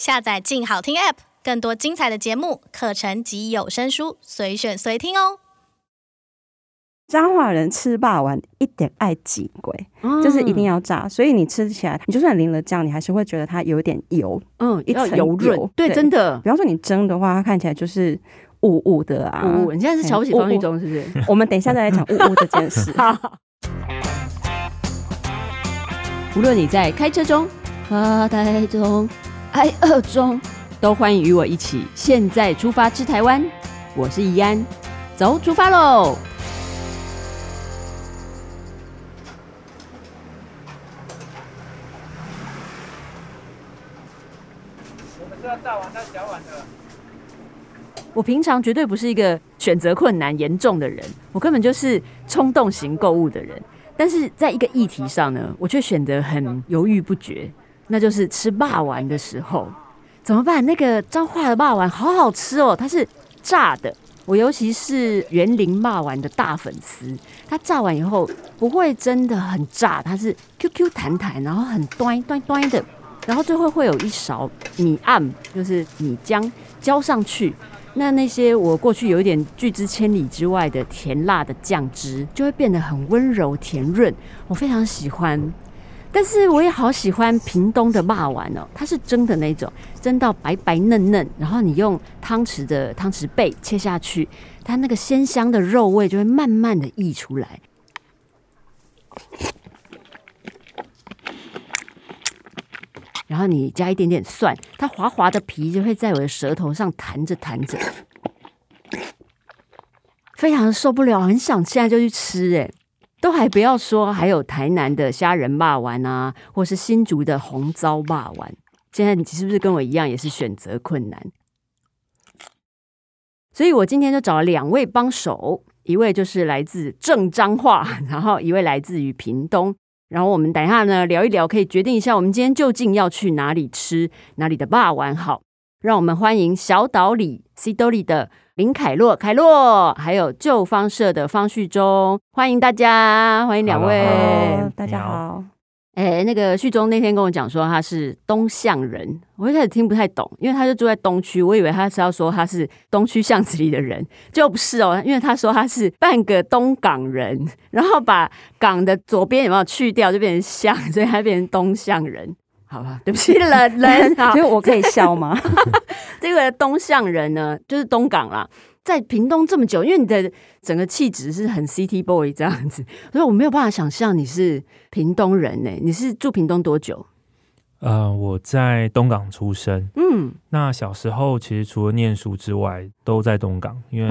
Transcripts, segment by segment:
下载“静好听 ”App，更多精彩的节目、课程及有声书，随选随听哦。彰化人吃霸王一点爱挤鬼，嗯、就是一定要炸，所以你吃起来，你就算淋了酱，你还是会觉得它有点油，嗯，一层油润。对，真的。比方说你蒸的话，它看起来就是雾雾的啊。雾雾，你现在是瞧不起方玉中是不是？我们等一下再来讲雾雾这件事。无论你在开车中、发呆中、挨饿中，都欢迎与我一起现在出发吃台湾。我是怡安，走，出发喽！大碗到小碗的。我平常绝对不是一个选择困难严重的人，我根本就是冲动型购物的人。但是在一个议题上呢，我却选择很犹豫不决，那就是吃霸丸的时候怎么办？那个彰化的霸丸好好吃哦，它是炸的。我尤其是园林霸丸的大粉丝，它炸完以后不会真的很炸，它是 Q Q 弹弹，然后很端端端的。然后最后会有一勺米暗，就是米浆浇上去，那那些我过去有一点拒之千里之外的甜辣的酱汁，就会变得很温柔甜润，我非常喜欢。但是我也好喜欢屏东的肉圆哦，它是蒸的那种，蒸到白白嫩嫩，然后你用汤匙的汤匙背切下去，它那个鲜香的肉味就会慢慢的溢出来。然后你加一点点蒜，它滑滑的皮就会在我的舌头上弹着弹着，非常的受不了，很想现在就去吃哎，都还不要说，还有台南的虾仁霸丸啊，或是新竹的红糟霸丸，现在你是不是跟我一样也是选择困难？所以我今天就找了两位帮手，一位就是来自正彰化，然后一位来自于屏东。然后我们等一下呢聊一聊，可以决定一下我们今天究竟要去哪里吃哪里的霸丸好。让我们欢迎小岛里 C 兜里的林凯洛凯洛，还有旧方社的方旭中，欢迎大家，欢迎两位，Hello, 大家好。哎，那个旭中那天跟我讲说他是东向人，我一开始听不太懂，因为他就住在东区，我以为他是要说他是东区巷子里的人，就不是哦，因为他说他是半个东港人，然后把港的左边有没有去掉，就变成巷，所以他变成东向人，好吧？对不起，冷冷，所以我可以笑吗？这个东向人呢，就是东港啦。在屏东这么久，因为你的整个气质是很 City Boy 这样子，所以我没有办法想象你是屏东人呢。你是住屏东多久？呃，我在东港出生。嗯，那小时候其实除了念书之外，都在东港，因为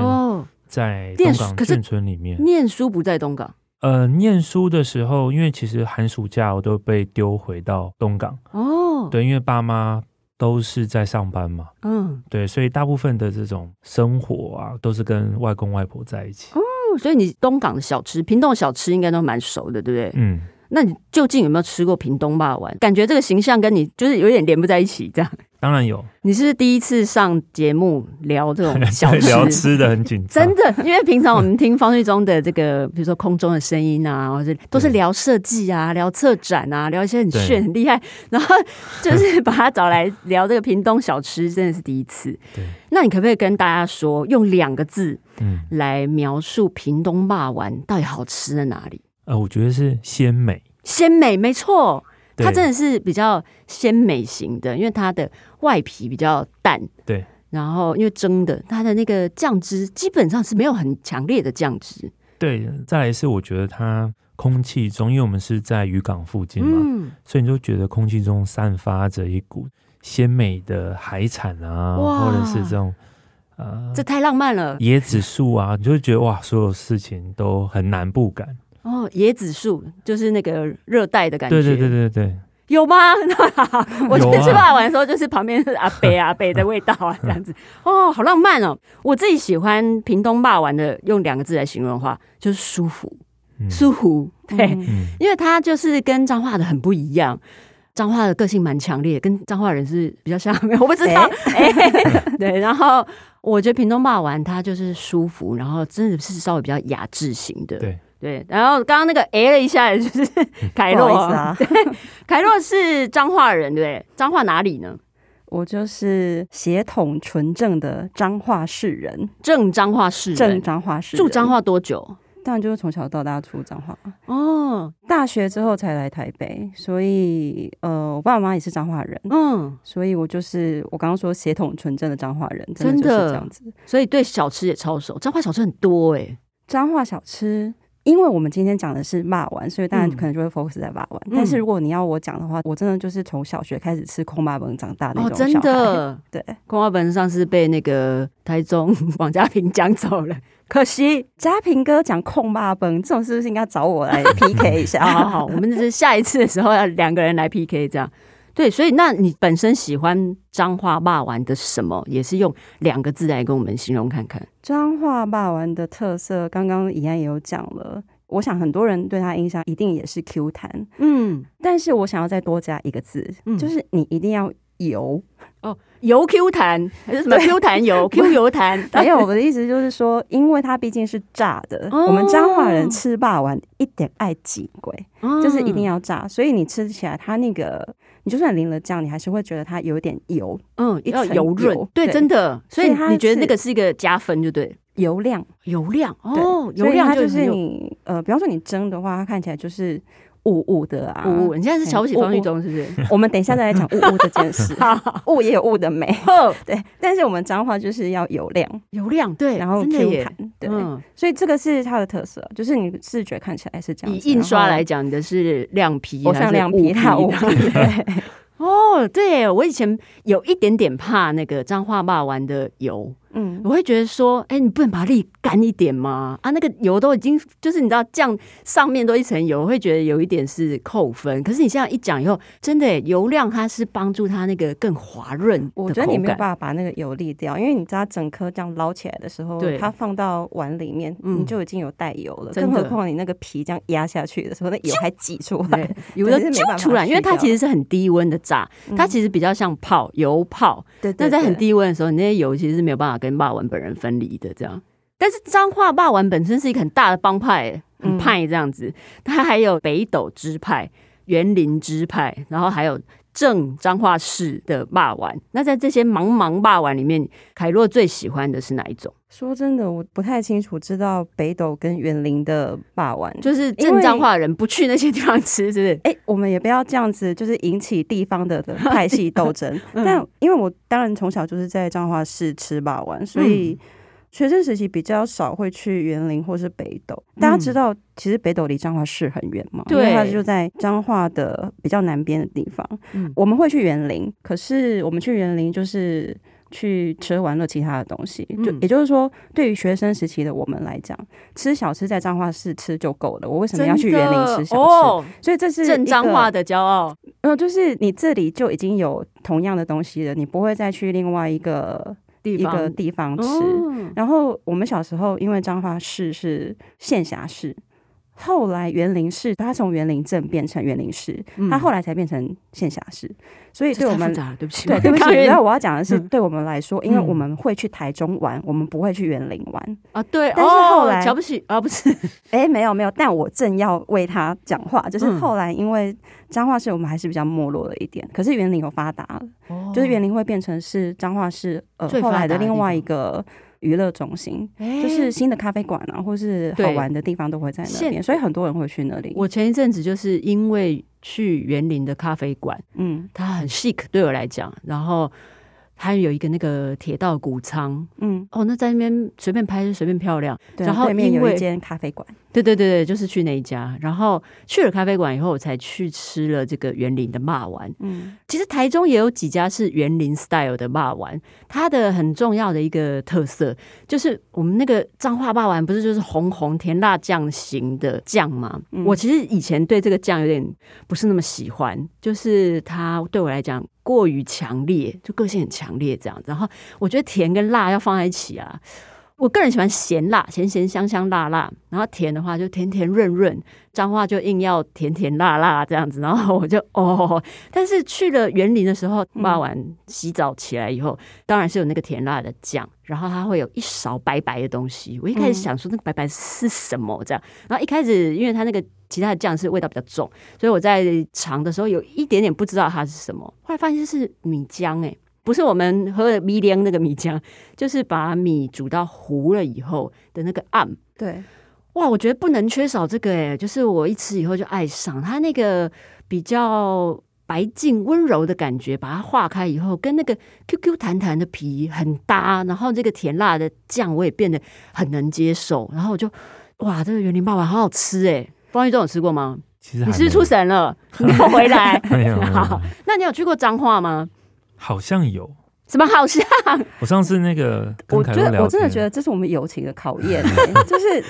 在东港眷村里面。念书不在东港。呃，念书的时候，因为其实寒暑假我都被丢回到东港。哦，对，因为爸妈。都是在上班嘛，嗯，对，所以大部分的这种生活啊，都是跟外公外婆在一起。哦，所以你东港的小吃、屏东的小吃应该都蛮熟的，对不对？嗯，那你究竟有没有吃过屏东霸丸？感觉这个形象跟你就是有点连不在一起，这样。当然有，你是不是第一次上节目聊这种 小吃，聊吃的很紧张，真的，因为平常我们听方旭中的这个，比如说空中的声音啊，或者都是聊设计啊，聊策展啊，聊一些很炫很厉害，然后就是把他找来聊这个屏东小吃，真的是第一次。对，那你可不可以跟大家说，用两个字，嗯，来描述屏东霸丸到底好吃在哪里？呃，我觉得是鲜美，鲜美，没错。它真的是比较鲜美型的，因为它的外皮比较淡，对。然后因为蒸的，它的那个酱汁基本上是没有很强烈的酱汁。对，再来是我觉得它空气中，因为我们是在渔港附近嘛，嗯，所以你就觉得空气中散发着一股鲜美的海产啊，或者是这种呃，这太浪漫了，椰子树啊，你就会觉得哇，所有事情都很南部感。哦，椰子树就是那个热带的感觉。对对对对对，有吗？我去吃肉圆的时候，就是旁边是阿北阿北的味道啊，这样子。哦，好浪漫哦！我自己喜欢屏东肉圆的，用两个字来形容的话，就是舒服，嗯、舒服。对，嗯、因为它就是跟彰化的很不一样。彰化的个性蛮强烈，跟彰化人是比较像，我不知道。对，然后我觉得屏东肉圆它就是舒服，然后真的是稍微比较雅致型的。对。对，然后刚刚那个哎了一下，就是凯洛啊，凯洛是彰化人，对不对？彰化哪里呢？我就是血统纯正的彰化市人，正彰化市人，正彰化市人。住彰化多久？当然就是从小到大住彰化哦。大学之后才来台北，所以呃，我爸爸妈妈也是彰化人，嗯，所以我就是我刚刚说血统纯正的彰化人，真的就是这样子。所以对小吃也超熟，彰化小吃很多哎、欸，彰化小吃。因为我们今天讲的是骂完，所以当然可能就会 focus 在骂完。嗯、但是如果你要我讲的话，我真的就是从小学开始吃焢肉饭长大那种小孩。哦、真的，对，焢肉饭上次被那个台中王家平讲走了，可惜家平哥讲焢肉饭这种是不是应该找我来 PK 一下？好好好，我们就是下一次的时候要两个人来 PK 这样。对，所以那你本身喜欢彰化霸丸的什么？也是用两个字来跟我们形容看看。彰化霸丸的特色，刚刚怡安也有讲了。我想很多人对他印象一定也是 Q 弹，嗯，但是我想要再多加一个字，嗯、就是你一定要油哦，油 Q 弹还是什么 Q 弹油 Q 油弹？没有，我的意思就是说，因为它毕竟是炸的，哦、我们彰化人吃霸丸一点爱几鬼，哦、就是一定要炸，所以你吃起来它那个。你就算淋了酱，你还是会觉得它有点油，嗯，要油润，对，真的。所以你觉得那个是一个加分，就对，油亮，油亮哦，油亮就是你呃，比方说你蒸的话，它看起来就是。雾雾的啊，雾雾，你现在是瞧不起方玉忠是不是？我们等一下再来讲雾雾这件事。雾也有雾的美，对。但是我们彰化就是要油亮，油亮对，然后 Q 弹，对。所以这个是它的特色，就是你视觉看起来是这样。以印刷来讲，你的是亮皮，我像亮皮，它雾皮。对。哦，对，我以前有一点点怕那个彰化肉圆的油。嗯，我会觉得说，哎、欸，你不能把它沥干一点吗？啊，那个油都已经就是你知道酱上面都一层油，我会觉得有一点是扣分。可是你现在一讲以后，真的油量它是帮助它那个更滑润。我觉得你没有办法把那个油沥掉，因为你知道整颗这样捞起来的时候，对它放到碗里面，你就已经有带油了。嗯、更何况你那个皮这样压下去的时候，那油还挤出来，有的就出来，因为它其实是很低温的炸，它其实比较像泡油泡。对，那在很低温的时候，你那些油其实是没有办法跟霸丸本人分离的，这样。但是彰化霸丸本身是一个很大的帮派，很派这样子。他还有北斗支派、园林支派，然后还有正彰化市的霸丸。那在这些茫茫霸丸里面，凯洛最喜欢的是哪一种？说真的，我不太清楚知道北斗跟园林的霸丸，就是正彰化人不去那些地方吃，是不是？哎，我们也不要这样子，就是引起地方的的派系斗争。嗯、但因为我当然从小就是在彰化市吃霸丸，所以。嗯学生时期比较少会去园林或是北斗，大家知道其实北斗离彰化市很远嘛，对、嗯，因为它就在彰化的比较南边的地方。嗯、我们会去园林，可是我们去园林就是去吃玩乐其他的东西，就也就是说，对于学生时期的我们来讲，吃小吃在彰化市吃就够了。我为什么要去园林吃小吃？哦、所以这是正彰化的骄傲。呃，就是你这里就已经有同样的东西了，你不会再去另外一个。一个地方吃，哦、然后我们小时候因为彰化市是县辖市，后来园林市，它从园林镇变成园林市，它后来才变成县辖市，所以对我们，对不起，对对不起。然后我要讲的是，对我们来说，因为我们会去台中玩，我们不会去园林玩啊。对，但是后来瞧不起啊，不是？哎，没有没有，但我正要为他讲话，就是后来因为彰化市我们还是比较没落了一点，可是园林有发达了，就是园林会变成是彰化市呃后来的另外一个。娱乐中心，欸、就是新的咖啡馆啊，或是好玩的地方都会在那边，所以很多人会去那里。我前一阵子就是因为去园林的咖啡馆，嗯，它很 chic 对我来讲，然后。还有一个那个铁道谷仓，嗯，哦，那在那边随便拍就随便漂亮。然后对面有一间咖啡馆，对对对对，就是去那一家。然后去了咖啡馆以后，我才去吃了这个园林的骂丸。嗯，其实台中也有几家是园林 style 的骂丸，它的很重要的一个特色就是我们那个彰化骂丸不是就是红红甜辣酱型的酱吗？嗯，我其实以前对这个酱有点不是那么喜欢，就是它对我来讲。过于强烈，就个性很强烈这样子。然后我觉得甜跟辣要放在一起啊。我个人喜欢咸辣，咸咸香香辣辣。然后甜的话就甜甜润润，脏话就硬要甜甜辣辣这样子。然后我就哦，但是去了园林的时候，骂完洗澡起来以后，当然是有那个甜辣的酱。然后它会有一勺白白的东西。我一开始想说那个白白是什么这样。然后一开始因为它那个。其他的酱是味道比较重，所以我在尝的时候有一点点不知道它是什么。后来发现是米浆，哎，不是我们喝的米浆那个米浆，就是把米煮到糊了以后的那个暗。对，哇，我觉得不能缺少这个哎，就是我一吃以后就爱上它那个比较白净温柔的感觉，把它化开以后，跟那个 QQ 弹弹的皮很搭，然后这个甜辣的酱我也变得很能接受，然后我就哇，这个园林霸王好好吃哎！方玉忠有吃过吗？其实你是是出神了，你给我回来。没有，好，那你有去过彰化吗？好像有。什么好像？我上次那个，我觉得我真的觉得这是我们友情的考验、欸。就是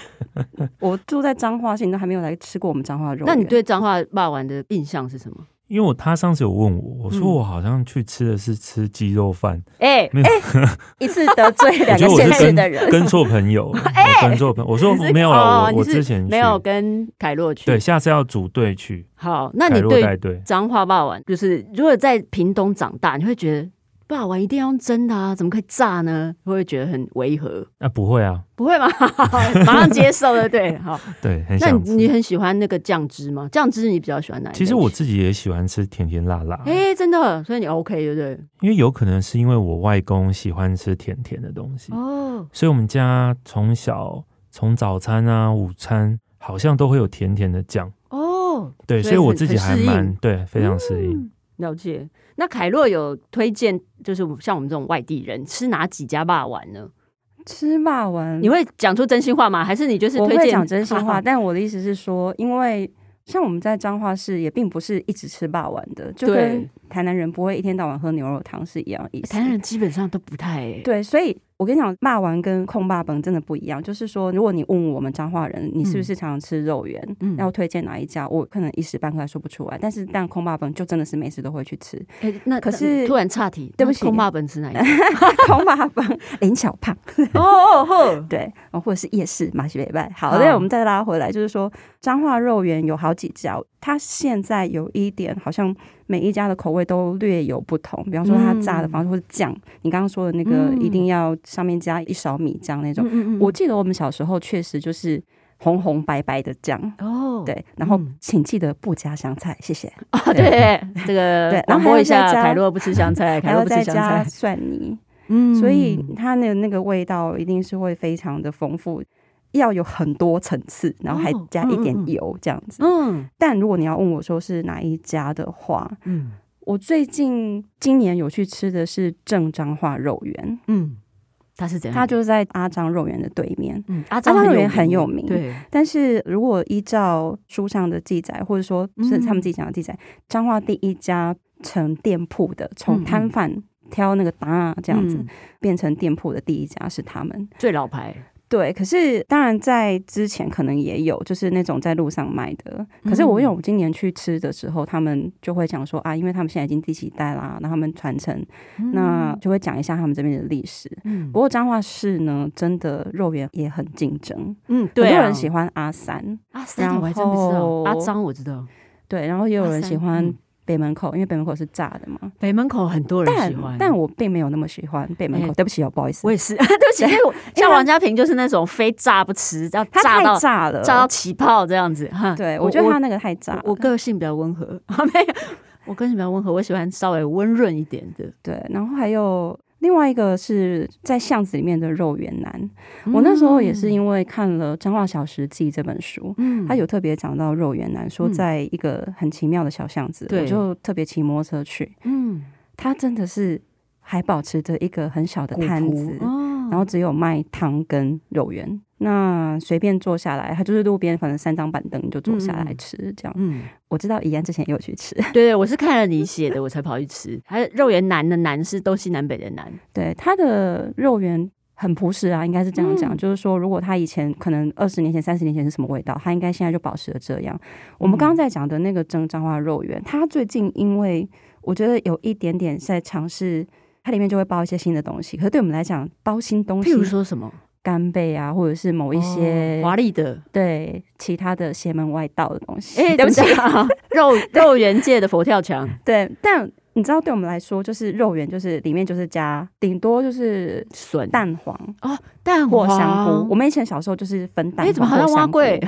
我住在彰化，现在都还没有来吃过我们彰化肉。那你对彰化霸王的印象是什么？因为我他上次有问我，我说我好像去吃的是吃鸡肉饭。哎、嗯，哎、欸，一次得罪两个 现实的人，跟错朋友。哎，跟错朋友。我说没有了，我我之前没有跟凯洛去。对，下次要组队去。好，那你对彰化霸王，就是如果在屏东长大，你会觉得？霸王一定要用蒸的啊，怎么可以炸呢？会不会觉得很违和？啊，不会啊，不会吗？马上接受了，对，好，对，很那你很喜欢那个酱汁吗？酱汁你比较喜欢哪？其实我自己也喜欢吃甜甜辣辣。哎、欸，真的，所以你 OK 对不对？因为有可能是因为我外公喜欢吃甜甜的东西哦，所以我们家从小从早餐啊、午餐好像都会有甜甜的酱哦。对，所以我自己还蛮对，非常适应。嗯了解。那凯洛有推荐，就是像我们这种外地人吃哪几家霸丸呢？吃霸丸，你会讲出真心话吗？还是你就是推荐讲真心话？啊、但我的意思是说，因为像我们在彰化市也并不是一直吃霸丸的，就跟台南人不会一天到晚喝牛肉汤是一样的意思。台南人基本上都不太对，所以。我跟你讲，骂完跟控霸本真的不一样。就是说，如果你问我们彰化人，你是不是常常吃肉圆？嗯，要推荐哪一家？我可能一时半刻还说不出来。但是，但控霸本就真的是每次都会去吃。哎、欸，那可是突然岔题，对不起，控霸本吃哪一家？控霸本 林小胖。哦哦哦，对，或者是夜市马西北拜。好，那我们再拉回来，就是说彰化肉圆有好几家，它现在有一点好像。每一家的口味都略有不同，比方说它炸的方式或者酱，你刚刚说的那个一定要上面加一勺米酱那种。嗯、我记得我们小时候确实就是红红白白的酱哦，对，然后请记得不加香菜，谢谢。哦，对，这个对，然后一下凯洛不吃香菜，凯洛不吃香菜蒜泥，嗯，所以它的那个味道一定是会非常的丰富。要有很多层次，然后还加一点油这样子。嗯，但如果你要问我说是哪一家的话，嗯，我最近今年有去吃的是正彰化肉圆。嗯，它是怎样？他就是在阿彰肉圆的对面。嗯，阿彰肉圆很有名。对，但是如果依照书上的记载，或者说是他们自己讲的记载，彰化第一家成店铺的，从摊贩挑那个档这样子变成店铺的第一家是他们最老牌。对，可是当然在之前可能也有，就是那种在路上卖的。可是我因为我今年去吃的时候，他们就会讲说啊，因为他们现在已经第几代啦，那他们传承，那就会讲一下他们这边的历史。嗯，不过彰化市呢，真的肉圆也很竞争。嗯，对，很多人喜欢阿三，阿三我还真不知道，阿张我知道。对，然后也有人喜欢。北门口，因为北门口是炸的嘛。北门口很多人喜欢，但，但我并没有那么喜欢北门口。欸、对不起哦，不好意思，我也是。对不起，因为像王家平就是那种非炸不吃，要炸到炸了，炸到起泡这样子。对，我觉得他那个太炸我。我个性比较温和，没有，我个性比较温和，我喜欢稍微温润一点的。对，然后还有。另外一个是在巷子里面的肉圆男，嗯、我那时候也是因为看了《彰化小食记》这本书，嗯，他有特别讲到肉圆男，说在一个很奇妙的小巷子，嗯、我就特别骑摩托车去，嗯，他真的是还保持着一个很小的摊子，哦、然后只有卖汤跟肉圆。那随便坐下来，他就是路边，反正三张板凳就坐下来吃这样。嗯，我知道怡安之前也有去吃。对对，我是看了你写的，我才跑去吃。还有肉圆南的南是东西南北的南。对，他的肉圆很朴实啊，应该是这样讲。嗯、就是说，如果他以前可能二十年前、三十年前是什么味道，他应该现在就保持了这样。嗯、我们刚刚在讲的那个蒸彰化肉圆，他最近因为我觉得有一点点在尝试，它里面就会包一些新的东西。可是对我们来讲，包新东西，譬如说什么？干贝啊，或者是某一些华丽的，对其他的邪门外道的东西。哎，对不起，肉肉圆界的佛跳墙。对，但你知道，对我们来说，就是肉圆，就是里面就是加顶多就是笋、蛋黄哦，蛋黄或香菇。我们以前小时候就是分蛋黄，哎，怎么好像碗粿？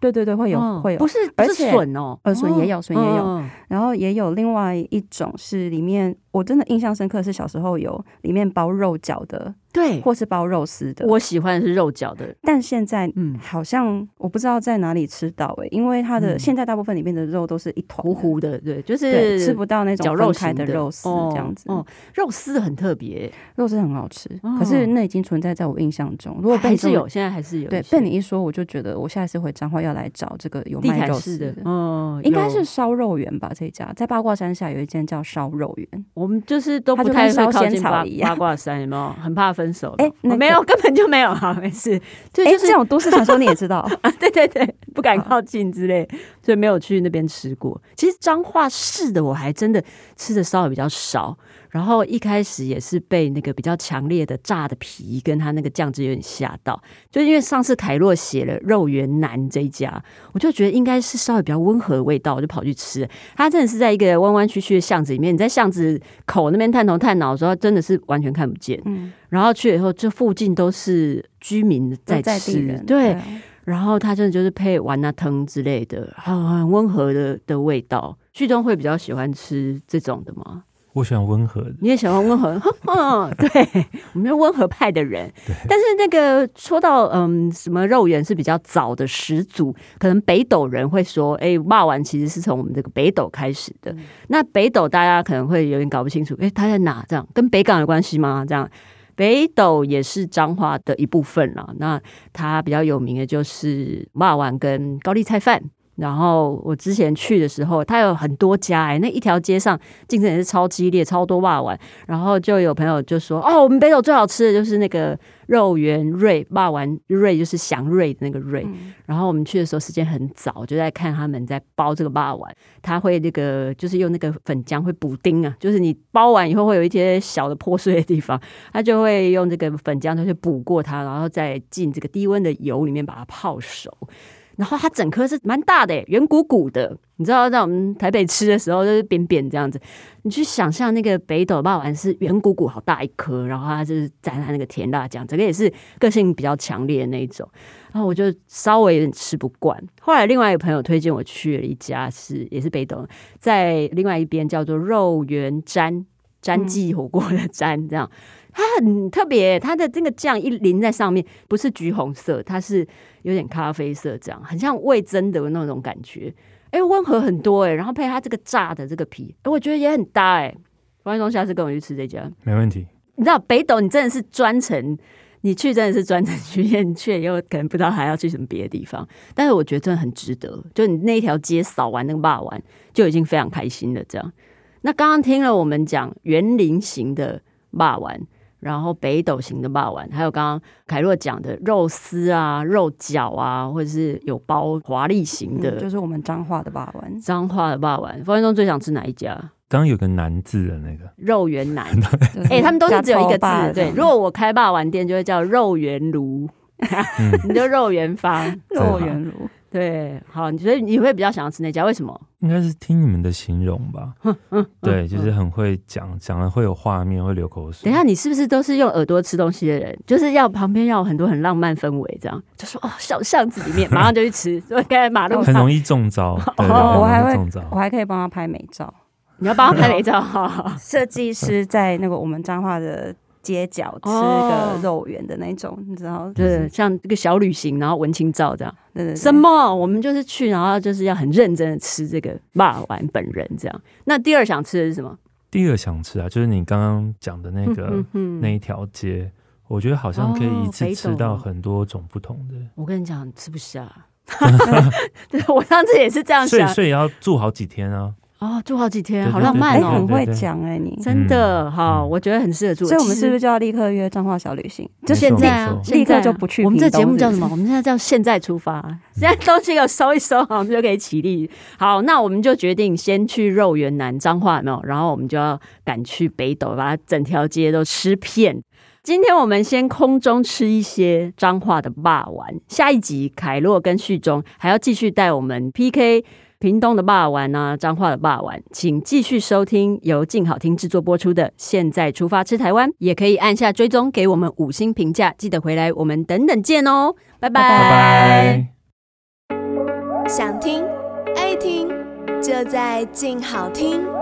对对对，会有会有，不是而且笋哦，呃，笋也有，笋也有，然后也有另外一种是里面我真的印象深刻是小时候有里面包肉饺的。对，或是包肉丝的，我喜欢的是肉饺的，但现在嗯，好像我不知道在哪里吃到哎、欸，因为它的现在大部分里面的肉都是一团糊糊的，对，就是吃不到那种绞肉开的肉丝这样子。哦，肉丝很特别，肉丝很好吃，可是那已经存在在我印象中。如果还是有，现在还是有。对，被你一说，我就觉得我下一次回彰化要来找这个有卖肉丝的。哦，应该是烧肉圆吧？这一家在八卦山下有一间叫烧肉圆，我们就是都不太会靠近八八卦山，有没有？很怕分手。哎。没有，根本就没有哈，没事。就就是，这种都市传说你也知道 啊？对对对，不敢靠近之类，所以没有去那边吃过。其实彰化市的我还真的吃的稍微比较少。然后一开始也是被那个比较强烈的炸的皮跟它那个酱汁有点吓到，就因为上次凯洛写了肉圆男这一家，我就觉得应该是稍微比较温和的味道，我就跑去吃。它真的是在一个弯弯曲曲的巷子里面，你在巷子口那边探头探脑的时候，真的是完全看不见。嗯，然后去了以后，这附近都是居民在吃，对。然后他真的就是配丸那汤之类的，很很温和的的味道。旭东会比较喜欢吃这种的吗？我喜欢温和的，你也喜欢温和，嗯，对，我们是温和派的人。但是那个说到嗯，什么肉圆是比较早的始祖，可能北斗人会说，哎，骂完其实是从我们这个北斗开始的。嗯、那北斗大家可能会有点搞不清楚，哎，他在哪？这样跟北港有关系吗？这样，北斗也是彰化的一部分了。那它比较有名的就是骂完跟高丽菜饭。然后我之前去的时候，它有很多家哎、欸，那一条街上竞争也是超激烈，超多肉圆。然后就有朋友就说：“哦，我们北斗最好吃的就是那个肉圆瑞肉圆瑞，就是祥瑞的那个瑞。嗯”然后我们去的时候时间很早，就在看他们在包这个肉圆。他会那个就是用那个粉浆会补丁啊，就是你包完以后会有一些小的破碎的地方，他就会用这个粉浆去补过它，然后再进这个低温的油里面把它泡熟。然后它整颗是蛮大的，圆鼓鼓的。你知道在我们台北吃的时候就是扁扁这样子。你去想象那个北斗肉圆是圆鼓鼓，好大一颗，然后它就是沾它那个甜辣酱，整个也是个性比较强烈的那一种。然后我就稍微有点吃不惯。后来另外一个朋友推荐我去了一家是也是北斗，在另外一边叫做肉圆詹詹记火锅的詹这样。它很特别，它的这个酱一淋在上面，不是橘红色，它是有点咖啡色，这样很像味噌的那种感觉。哎、欸，温和很多哎、欸，然后配它这个炸的这个皮，哎、欸，我觉得也很搭哎、欸。王一东下次跟我去吃这家，没问题。你知道北斗，你真的是专程，你去真的是专程去，你去了以后可能不知道还要去什么别的地方，但是我觉得真的很值得。就你那一条街扫完那个霸王，就已经非常开心了。这样，那刚刚听了我们讲园林型的霸丸。然后北斗型的霸丸，还有刚刚凯洛讲的肉丝啊、肉饺啊，或者是有包华丽型的、嗯，就是我们彰化的霸丸。彰化的霸丸，方中最想吃哪一家？刚刚有个南字的那个肉圆男，哎、欸，他们都是只有一个字。对，如果我开霸丸店，就会叫肉圆炉，嗯、你就肉圆方，肉圆炉。对，好，你觉得你会比较想要吃那家？为什么？应该是听你们的形容吧。嗯嗯，对，就是很会讲，讲了会有画面，会流口水。等一下，你是不是都是用耳朵吃东西的人？就是要旁边要有很多很浪漫氛围，这样 就说哦，小巷子里面 马上就去吃，所以在马路上很容易中招。对，我还会，我还可以帮他拍美照。你要帮他拍美照哈？设计师在那个我们彰化的。街角吃个肉圆的那种，哦、你知道？对，像一个小旅行，然后文青照这样。对对对。什么？我们就是去，然后就是要很认真的吃这个霸丸本人这样。那第二想吃的是什么？第二想吃啊，就是你刚刚讲的那个嗯嗯那一条街，我觉得好像可以一次吃到很多种不同的。哦、我跟你讲，吃不下。对，我上次也是这样想，所以所以要住好几天啊。哦，住好几天，好浪漫哦！很会讲哎，你真的好，我觉得很适合住。所以，我们是不是就要立刻约彰化小旅行？就现在啊，立刻就不去。我们这节目叫什么？我们现在叫现在出发。现在东西给我收一收，我们就可以起立。好，那我们就决定先去肉圆南彰化，有没有？然后我们就要赶去北斗，把它整条街都吃遍。今天我们先空中吃一些彰化的霸丸，下一集凯洛跟旭中还要继续带我们 PK。屏东的肉圆啊，彰化的霸王，请继续收听由静好听制作播出的《现在出发吃台湾》，也可以按下追踪，给我们五星评价，记得回来，我们等等见哦，拜拜。拜拜。想听爱听，就在静好听。